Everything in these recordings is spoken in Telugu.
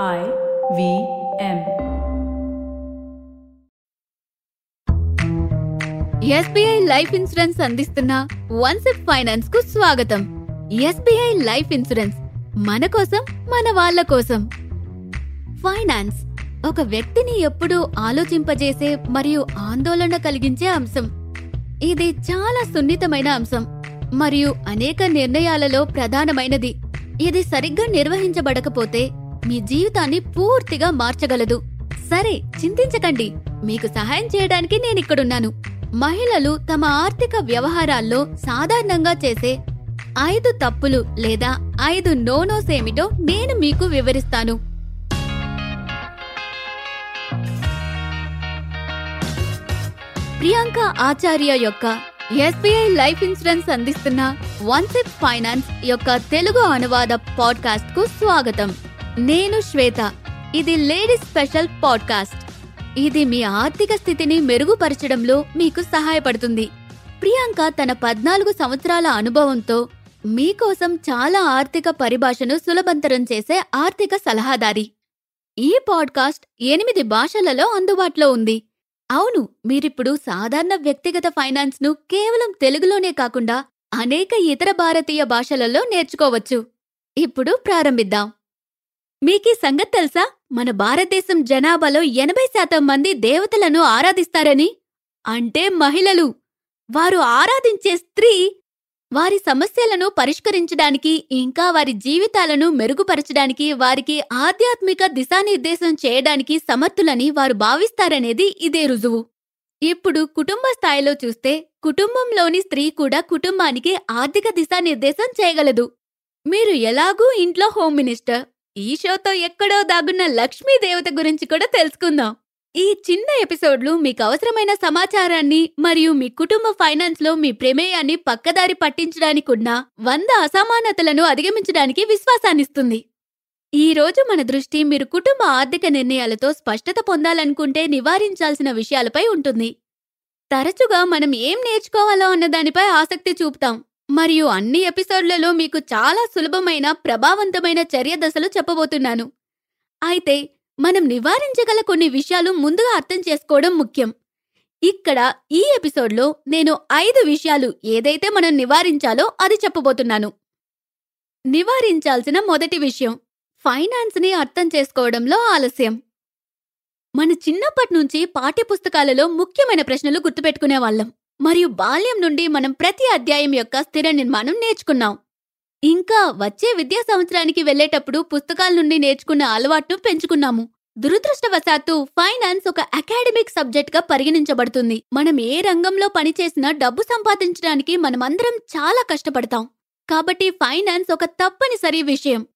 I V M. SBI life insurance అందిస్తున్న వన్ సిప్ ఫైనాన్స్కు స్వాగతం. ఎస్బీఐ లైఫ్ ఇన్సూరెన్స్ మన కోసం మన వాళ్ళ కోసం. ఫైనాన్స్ ఒక వ్యక్తిని ఎప్పుడూ ఆలోచింపజేసే మరియు ఆందోళన కలిగించే అంశం. ఇది చాలా సున్నితమైన అంశం మరియు అనేక నిర్ణయాలలో ప్రధానమైనది. ఇది సరిగ్గా నిర్వహించబడకపోతే మీ జీవితాన్ని పూర్తిగా మార్చగలదు. సరే చింతించకండి. మీకు సహాయం చేయడానికి నేనిక్కడున్నాను మహిళలు తమ ఆర్థిక వ్యవహారాల్లో సాధారణంగా చేసే ఐదు తప్పులు లేదా ఐదు నోనోస్ ఏమిటో నేను మీకు వివరిస్తాను. ప్రియాంక ఆచార్య యొక్క ఎస్బీఐ లైఫ్ ఇన్సూరెన్స్ అందిస్తున్న వన్సెప్ ఫైనాన్స్ యొక్క తెలుగు అనువాద పాడ్కాస్ట్కు స్వాగతం. నేను శ్వేత. ఇది లేడీస్ స్పెషల్ పాడ్కాస్ట్. ఇది మీ ఆర్థిక స్థితిని మెరుగుపరచడంలో మీకు సహాయపడుతుంది. ప్రియాంక తన పద్నాలుగు సంవత్సరాల అనుభవంతో మీకోసం చాలా ఆర్థిక పరిభాషను సులభంతరం చేసే ఆర్థిక సలహాదారి. ఈ పాడ్కాస్ట్ ఎనిమిది భాషలలో అందుబాటులో ఉంది. అవును మీరిప్పుడు సాధారణ వ్యక్తిగత ఫైనాన్స్ను కేవలం తెలుగులోనే కాకుండా అనేక ఇతర భారతీయ భాషలలో నేర్చుకోవచ్చు. ఇప్పుడు ప్రారంభిద్దాం. మీకీ సంగతి తెలుసా? మన భారతదేశం జనాభాలో ఎనభై శాతం మంది దేవతలను ఆరాధిస్తారని. అంటే మహిళలు. వారు ఆరాధించే స్త్రీ వారి సమస్యలను పరిష్కరించడానికి ఇంకా వారి జీవితాలను మెరుగుపరచడానికి వారికి ఆధ్యాత్మిక దిశానిర్దేశం చేయడానికి సమర్థులని వారు భావిస్తారనేది ఇదే రుజువు. ఇప్పుడు కుటుంబ స్థాయిలో చూస్తే కుటుంబంలోని స్త్రీ కూడా కుటుంబానికి ఆర్థిక దిశానిర్దేశం చేయగలదు. మీరు ఎలాగూ ఇంట్లో హోమ్ మినిస్టర్ ఈ షోతో ఎక్కడో దాగున్న లక్ష్మీ దేవత గురించి కూడా తెలుసుకుందాం. ఈ చిన్న ఎపిసోడ్లు మీకు అవసరమైన సమాచారాన్ని మరియు మీ కుటుంబ ఫైనాన్స్లో మీ ప్రమేయాన్ని పక్కదారి పట్టించడానికి ఉన్న వంద అసమానతలను అధిగమించడానికి విశ్వాసాన్నిస్తుంది. ఈ రోజు మన దృష్టి మీరు కుటుంబ ఆర్థిక నిర్ణయాలతో స్పష్టత పొందాలనుకుంటే నివారించాల్సిన విషయాలపై ఉంటుంది. తరచుగా మనం ఏం నేర్చుకోవాలో అన్న దానిపై ఆసక్తి చూపుతాం. మరియు అన్ని ఎపిసోడ్లలో మీకు చాలా సులభమైన ప్రభావవంతమైన చర్య దశలు చెప్పబోతున్నాను. అయితే మనం నివారించగల కొన్ని విషయాలు ముందుగా అర్థం చేసుకోవడం ముఖ్యం. ఇక్కడ ఈ ఎపిసోడ్లో నేను ఐదు విషయాలు ఏదైతే మనం నివారించాలో అది చెప్పబోతున్నాను. నివారించాల్సిన మొదటి విషయం ఫైనాన్స్ని అర్థం చేసుకోవడంలో ఆలస్యం. మన చిన్నప్పటి నుంచి పాఠ్యపుస్తకాలలో ముఖ్యమైన ప్రశ్నలు గుర్తుపెట్టుకునేవాళ్ళం. మరియు బాల్యం నుండి మనం ప్రతి అధ్యాయం యొక్క స్థిర నిర్మాణం నేర్చుకున్నాం. ఇంకా వచ్చే విద్యా సంవత్సరానికి వెళ్ళేటప్పుడు పుస్తకాల నుండి నేర్చుకున్న అలవాటును పెంచుకున్నాము. దురదృష్టవశాత్తు ఫైనాన్స్ ఒక అకాడమిక్ సబ్జెక్ట్గా పరిగణించబడుతుంది. మనం ఏ రంగంలో పనిచేసినా డబ్బు సంపాదించడానికి మనమందరం చాలా కష్టపడతాం. కాబట్టి ఫైనాన్స్ ఒక తప్పనిసరి విషయం.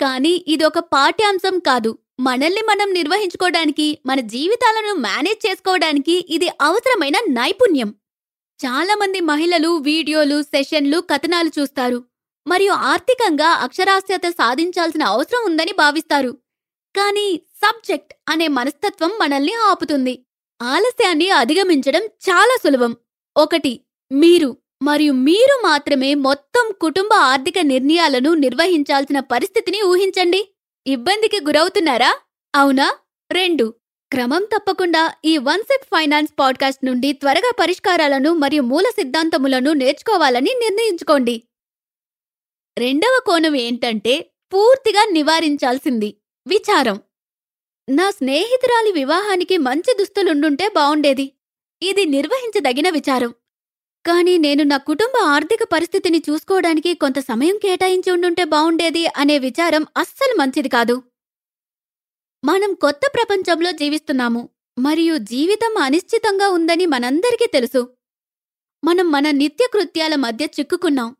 కానీ ఇది ఒక పాఠ్యాంశం కాదు. మనల్ని మనం నిర్వహించుకోవడానికి మన జీవితాలను మేనేజ్ చేసుకోవడానికి ఇది అవసరమైన నైపుణ్యం. చాలా మంది మహిళలు వీడియోలు సెషన్లు కథనాలు చూస్తారు. మరియు ఆర్థికంగా అక్షరాస్యత సాధించాల్సిన అవసరం ఉందని భావిస్తారు. కానీ సబ్జెక్ట్ అనే మనస్తత్వం మనల్ని ఆపుతుంది. ఆలస్యాన్ని అధిగమించడం చాలా సులభం. ఒకటి మీరు మరియు మీరు మాత్రమే మొత్తం కుటుంబ ఆర్థిక నిర్ణయాలను నిర్వహించాల్సిన పరిస్థితిని ఊహించండి. ఇబ్బందికి గురవుతున్నారా? అవునా? రెండు క్రమం తప్పకుండా ఈ వన్ సెట్ ఫైనాన్స్ పాడ్కాస్ట్ నుండి త్వరగా పరిష్కారాలను మరియు మూల సిద్ధాంతములను నేర్చుకోవాలని నిర్ణయించుకోండి. రెండవ కోణం ఏంటంటే పూర్తిగా నివారించాల్సింది విచారం. నా స్నేహితురాలి వివాహానికి మంచి దుస్తులుండుంటే బావుండేది. ఇది నిర్వహించదగిన విచారం. కానీ నేను నా కుటుంబ ఆర్థిక పరిస్థితిని చూసుకోవడానికి కొంత సమయం కేటాయించి ఉండుంటే బావుండేది అనే విచారం అస్సలు మంచిది కాదు. మనం కొత్త ప్రపంచంలో జీవిస్తున్నాము మరియు జీవితం అనిశ్చితంగా ఉందని మనందరికీ తెలుసు. మనం మన నిత్య కృత్యాల మధ్య చిక్కుకున్నాం.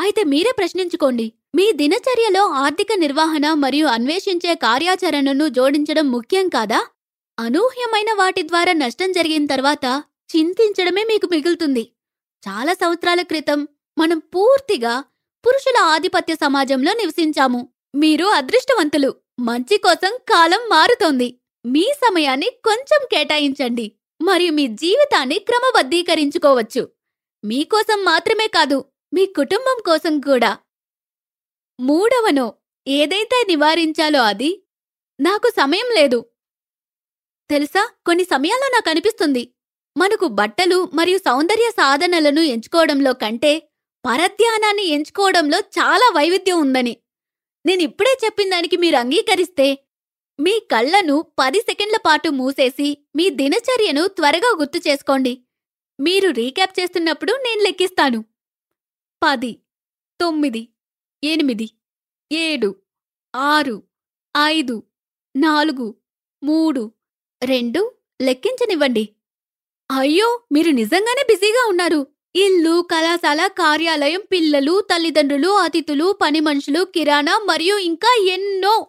అయితే మీరే ప్రశ్నించుకోండి మీ దినచర్యలో ఆర్థిక నిర్వహణ మరియు అన్వేషించే కార్యాచరణను జోడించడం ముఖ్యం కాదా? అనూహ్యమైన వాటి ద్వారా నష్టం జరిగిన తర్వాత చింతించడమే మీకు మిగులుతుంది. చాలా సంవత్సరాల క్రితం మనం పూర్తిగా పురుషుల ఆధిపత్య సమాజంలో నివసించాము. మీరు అదృష్టవంతులు. మంచి కోసం కాలం మారుతోంది. మీ సమయాన్ని కొంచెం కేటాయించండి. మరియు మీ జీవితాన్ని క్రమబద్ధీకరించుకోవచ్చు. మీకోసం మాత్రమే కాదు మీ కుటుంబం కోసం కూడా. మూడవనో ఏదైతే నివారించాలో అది నాకు సమయం లేదు. తెలుసా? కొన్ని సమయాల్లో నాకు అనిపిస్తుంది. మనకు బట్టలు మరియు సౌందర్య సాధనలను ఎంచుకోవడంలో కంటే పరధ్యానాన్ని ఎంచుకోవడంలో చాలా వైవిధ్యం ఉందని. నేనిప్పుడే చెప్పిన దానికి మీరు అంగీకరిస్తే మీ కళ్ళను పది సెకండ్ల పాటు మూసేసి మీ దినచర్యను త్వరగా గుర్తు చేసుకోండి. మీరు రీక్యాప్ చేస్తున్నప్పుడు నేను లెక్కిస్తాను. పది తొమ్మిది ఎనిమిది ఏడు ఆరు ఐదు నాలుగు మూడు రెండు లెక్కించనివ్వండి. అయ్యో మీరు నిజంగానే బిజీగా ఉన్నారు. ఇల్లు కళాశాల కార్యాలయం పిల్లలు తల్లిదండ్రులు అతిథులు పని మనుషులు కిరాణా మరియు ఇంకా ఎన్నో.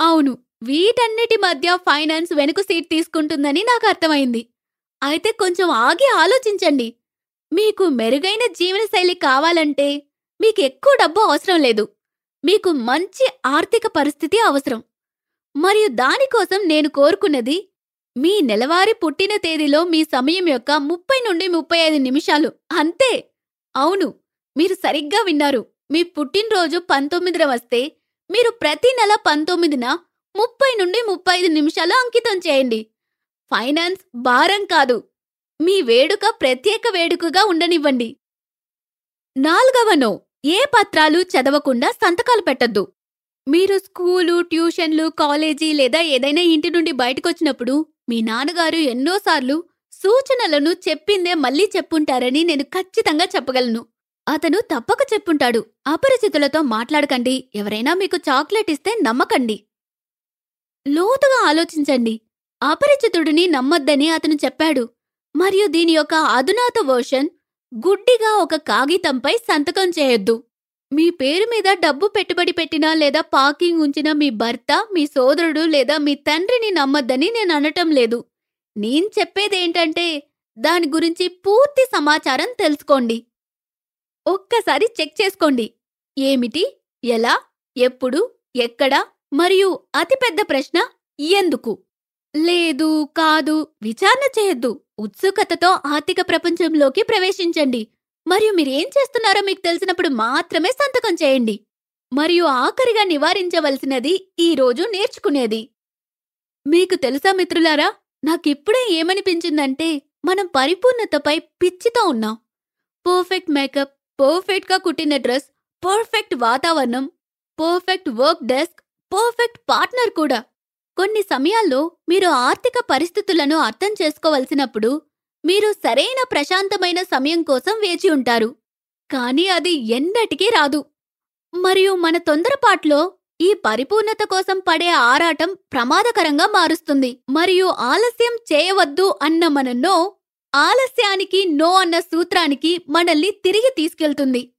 అవును వీటన్నిటి మధ్య ఫైనాన్స్ వెనుక సీట్ తీసుకుంటుందని నాకు అర్థమైంది. అయితే కొంచెం ఆగి ఆలోచించండి. మీకు మెరుగైన జీవనశైలి కావాలంటే మీకు ఎక్కువ డబ్బు అవసరం లేదు. మీకు మంచి ఆర్థిక పరిస్థితి అవసరం. మరియు దానికోసం నేను కోరుకున్నది మీ నెలవారీ పుట్టిన తేదీలో మీ సమయం యొక్క ముప్పై నుండి ముప్పై ఐదు నిమిషాలు. అంతే. అవును. మీరు సరిగ్గా విన్నారు. మీ పుట్టినరోజు పంతొమ్మిదిన వస్తే మీరు ప్రతి నెల పంతొమ్మిదిన ముప్పై నుండి ముప్పై ఐదు నిమిషాలు అంకితం చేయండి. ఫైనాన్స్ భారం కాదు. మీ వేడుక ప్రత్యేక వేడుకగా ఉండనివ్వండి. నాలుగవ నో. ఏ పత్రాలు చదవకుండా సంతకాలు పెట్టద్దు. మీరు స్కూలు ట్యూషన్లు కాలేజీ లేదా ఏదైనా ఇంటి నుండి బయటకొచ్చినప్పుడు మీ నాన్నగారు ఎన్నోసార్లు సూచనలను చెప్పిందే మళ్ళీ చెప్పుంటారని నేను ఖచ్చితంగా చెప్పగలను. అతను తప్పక చెప్పుంటాడు. అపరిచితులతో మాట్లాడకండి. ఎవరైనా మీకు చాక్లెట్ ఇస్తే నమ్మకండి. లోతుగా ఆలోచించండి. అపరిచితుడిని నమ్మొద్దని అతను చెప్పాడు. మరియు దీని యొక్క అధునాత వర్షన్ గుడ్డిగా ఒక కాగితంపై సంతకం చేయొద్దు. మీ పేరు మీద డబ్బు పెట్టుబడి పెట్టినా లేదా పార్కింగ్ ఉంచిన మీ భర్త మీ సోదరుడు లేదా మీ తండ్రిని నమ్మొద్దని నేను అనటం లేదు. నేను చెప్పేదేంటంటే దాని గురించి పూర్తి సమాచారం తెలుసుకోండి. ఒక్కసారి చెక్ చేసుకోండి. ఏమిటి? ఎలా? ఎప్పుడు? ఎక్కడ? మరియు అతిపెద్ద ప్రశ్న ఎందుకు? లేదు కాదు విచారణ చేయొద్దు. ఉత్సుకతతో ఆర్థిక ప్రపంచంలోకి ప్రవేశించండి. మరియు మీరేం చేస్తున్నారో మీకు తెలిసినప్పుడు మాత్రమే సంతకం చేయండి. మరియు ఆఖరిగా నివారించవలసినది ఈ రోజు నేర్చుకునేది. మీకు తెలుసా మిత్రులారా నాకిప్పుడే ఏమనిపించిందంటే మనం పరిపూర్ణతపై పిచ్చితో ఉన్నాం. పర్ఫెక్ట్ మేకప్ పర్ఫెక్ట్గా కుట్టిన డ్రెస్ పర్ఫెక్ట్ వాతావరణం perfect work desk perfect partner కూడా. కొన్ని సమయాల్లో మీరు ఆర్థిక పరిస్థితులను అర్థం చేసుకోవలసినప్పుడు మీరు సరైన ప్రశాంతమైన సమయం కోసం వేచి ఉంటారు. కానీ అది ఎన్నటికీ రాదు. మరియు మన తొందరపాట్లో ఈ పరిపూర్ణత కోసం పడే ఆరాటం ప్రమాదకరంగా మారుస్తుంది. మరియు ఆలస్యం చేయవద్దు అన్న మన నో ఆలస్యానికి నో అన్న సూత్రానికి మనల్ని తిరిగి తీసుకెళ్తుంది.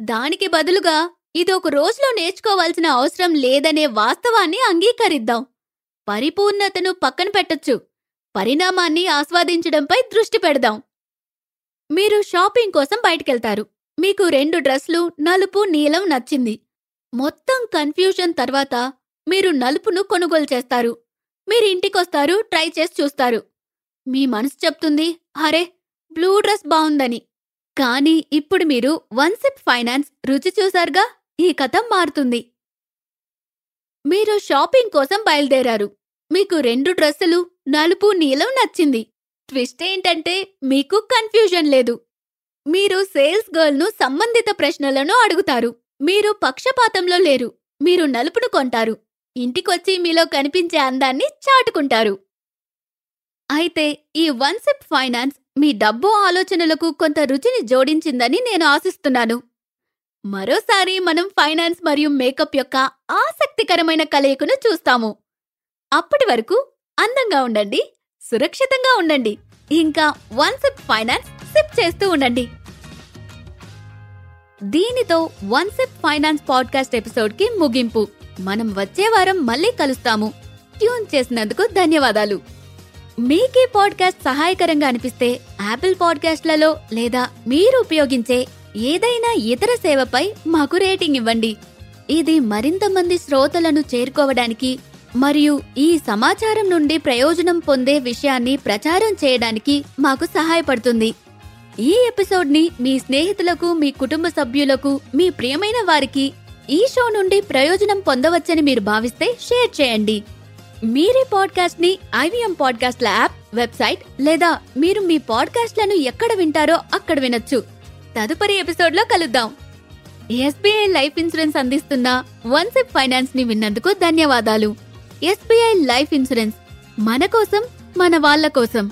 దానికి బదులుగా ఇది ఒక రోజులో నేర్చుకోవాల్సిన అవసరం లేదనే వాస్తవాన్ని అంగీకరిద్దాం. పరిపూర్ణతను పక్కన పెట్టొచ్చు. పరిణామాన్ని ఆస్వాదించడంపై దృష్టి పెడదాం. మీరు షాపింగ్ కోసం బయటికెళ్తారు. మీకు రెండు డ్రెస్లు నలుపు నీలం నచ్చింది. మొత్తం కన్ఫ్యూజన్ తర్వాత మీరు నలుపును కొనుగోలు చేస్తారు. మీరు ఇంటికొస్తారు ట్రై చేసి చూస్తారు. మీ మనసు చెప్తుంది అరే బ్లూ డ్రెస్ బావుందని. కానీ ఇప్పుడు మీరు వన్ సిప్ ఫైనాన్స్ రుచి చూశారుగా ఈ కథ మారుతుంది. మీరు షాపింగ్ కోసం బయలుదేరారు. మీకు రెండు డ్రెస్సులు నలుపు నీలం నచ్చింది. ట్విస్ట్ ఏంటంటే మీకు కన్ఫ్యూజన్ లేదు. మీరు సేల్స్ గర్ల్ను సంబంధిత ప్రశ్నలను అడుగుతారు. మీరు పక్షపాతంలో లేరు. మీరు నలుపును కొంటారు. ఇంటికొచ్చి మీలో కనిపించే అందాన్ని చాటుకుంటారు. అయితే ఈ వన్సెప్ ఫైనాన్స్ మీ డబ్బు ఆలోచనలకు కొంత రుచిని జోడించిందని నేను ఆశిస్తున్నాను. మరోసారి మనం ఫైనాన్స్ మరియు మేకప్ యొక్క ఆసక్తికరమైన కలయికను చూస్తాము. అప్పటి వరకు అందంగా ఉండండి సురక్షితంగా ఉండండి. ఇంకా వన్ సిప్ ఫైనాన్స్ సిప్ చేస్తూ ఉండండి. దీనితో వన్ సిప్ ఫైనాన్స్ పాడ్కాస్ట్ ఎపిసోడ్కి ముగింపు. మనం వచ్చే వారం మళ్ళీ కలుస్తాము. ట్యూన్ చేసినందుకు ధన్యవాదాలు. మీకే పాడ్కాస్ట్ సహాయకరంగా అనిపిస్తే యాపిల్ పాడ్కాస్ట్లలో లేదా మీరు ఉపయోగించే ఏదైనా ఇతర సేవపై మాకు రేటింగ్ ఇవ్వండి. ఇది మరింత మంది శ్రోతలను చేరుకోవడానికి మరియు ఈ సమాచారం నుండి ప్రయోజనం పొందే విషయాన్ని ప్రచారం చేయడానికి మాకు సహాయపడుతుంది. ఈ ఎపిసోడ్ని మీ స్నేహితులకు మీ కుటుంబ సభ్యులకు మీ ప్రియమైన వారికి ఈ షో నుండి ప్రయోజనం పొందవచ్చని మీరు భావిస్తే షేర్ చేయండి. మీరే పాడ్కాస్ట్ని ఐవీఎం పాడ్కాస్ట్ల యాప్ వెబ్సైట్ లేదా మీరు మీ పాడ్కాస్ట్లను ఎక్కడ వింటారో అక్కడ వినొచ్చు. తదుపరి ఎపిసోడ్లో కలుద్దాం. ఎస్బీఐ లైఫ్ ఇన్సూరెన్స్ అందిస్తున్న వన్సెప్ ఫైనాన్స్ని విన్నందుకు ధన్యవాదాలు. ఎస్బీఐ లైఫ్ ఇన్సూరెన్స్ మన కోసం మన వాళ్ళ కోసం.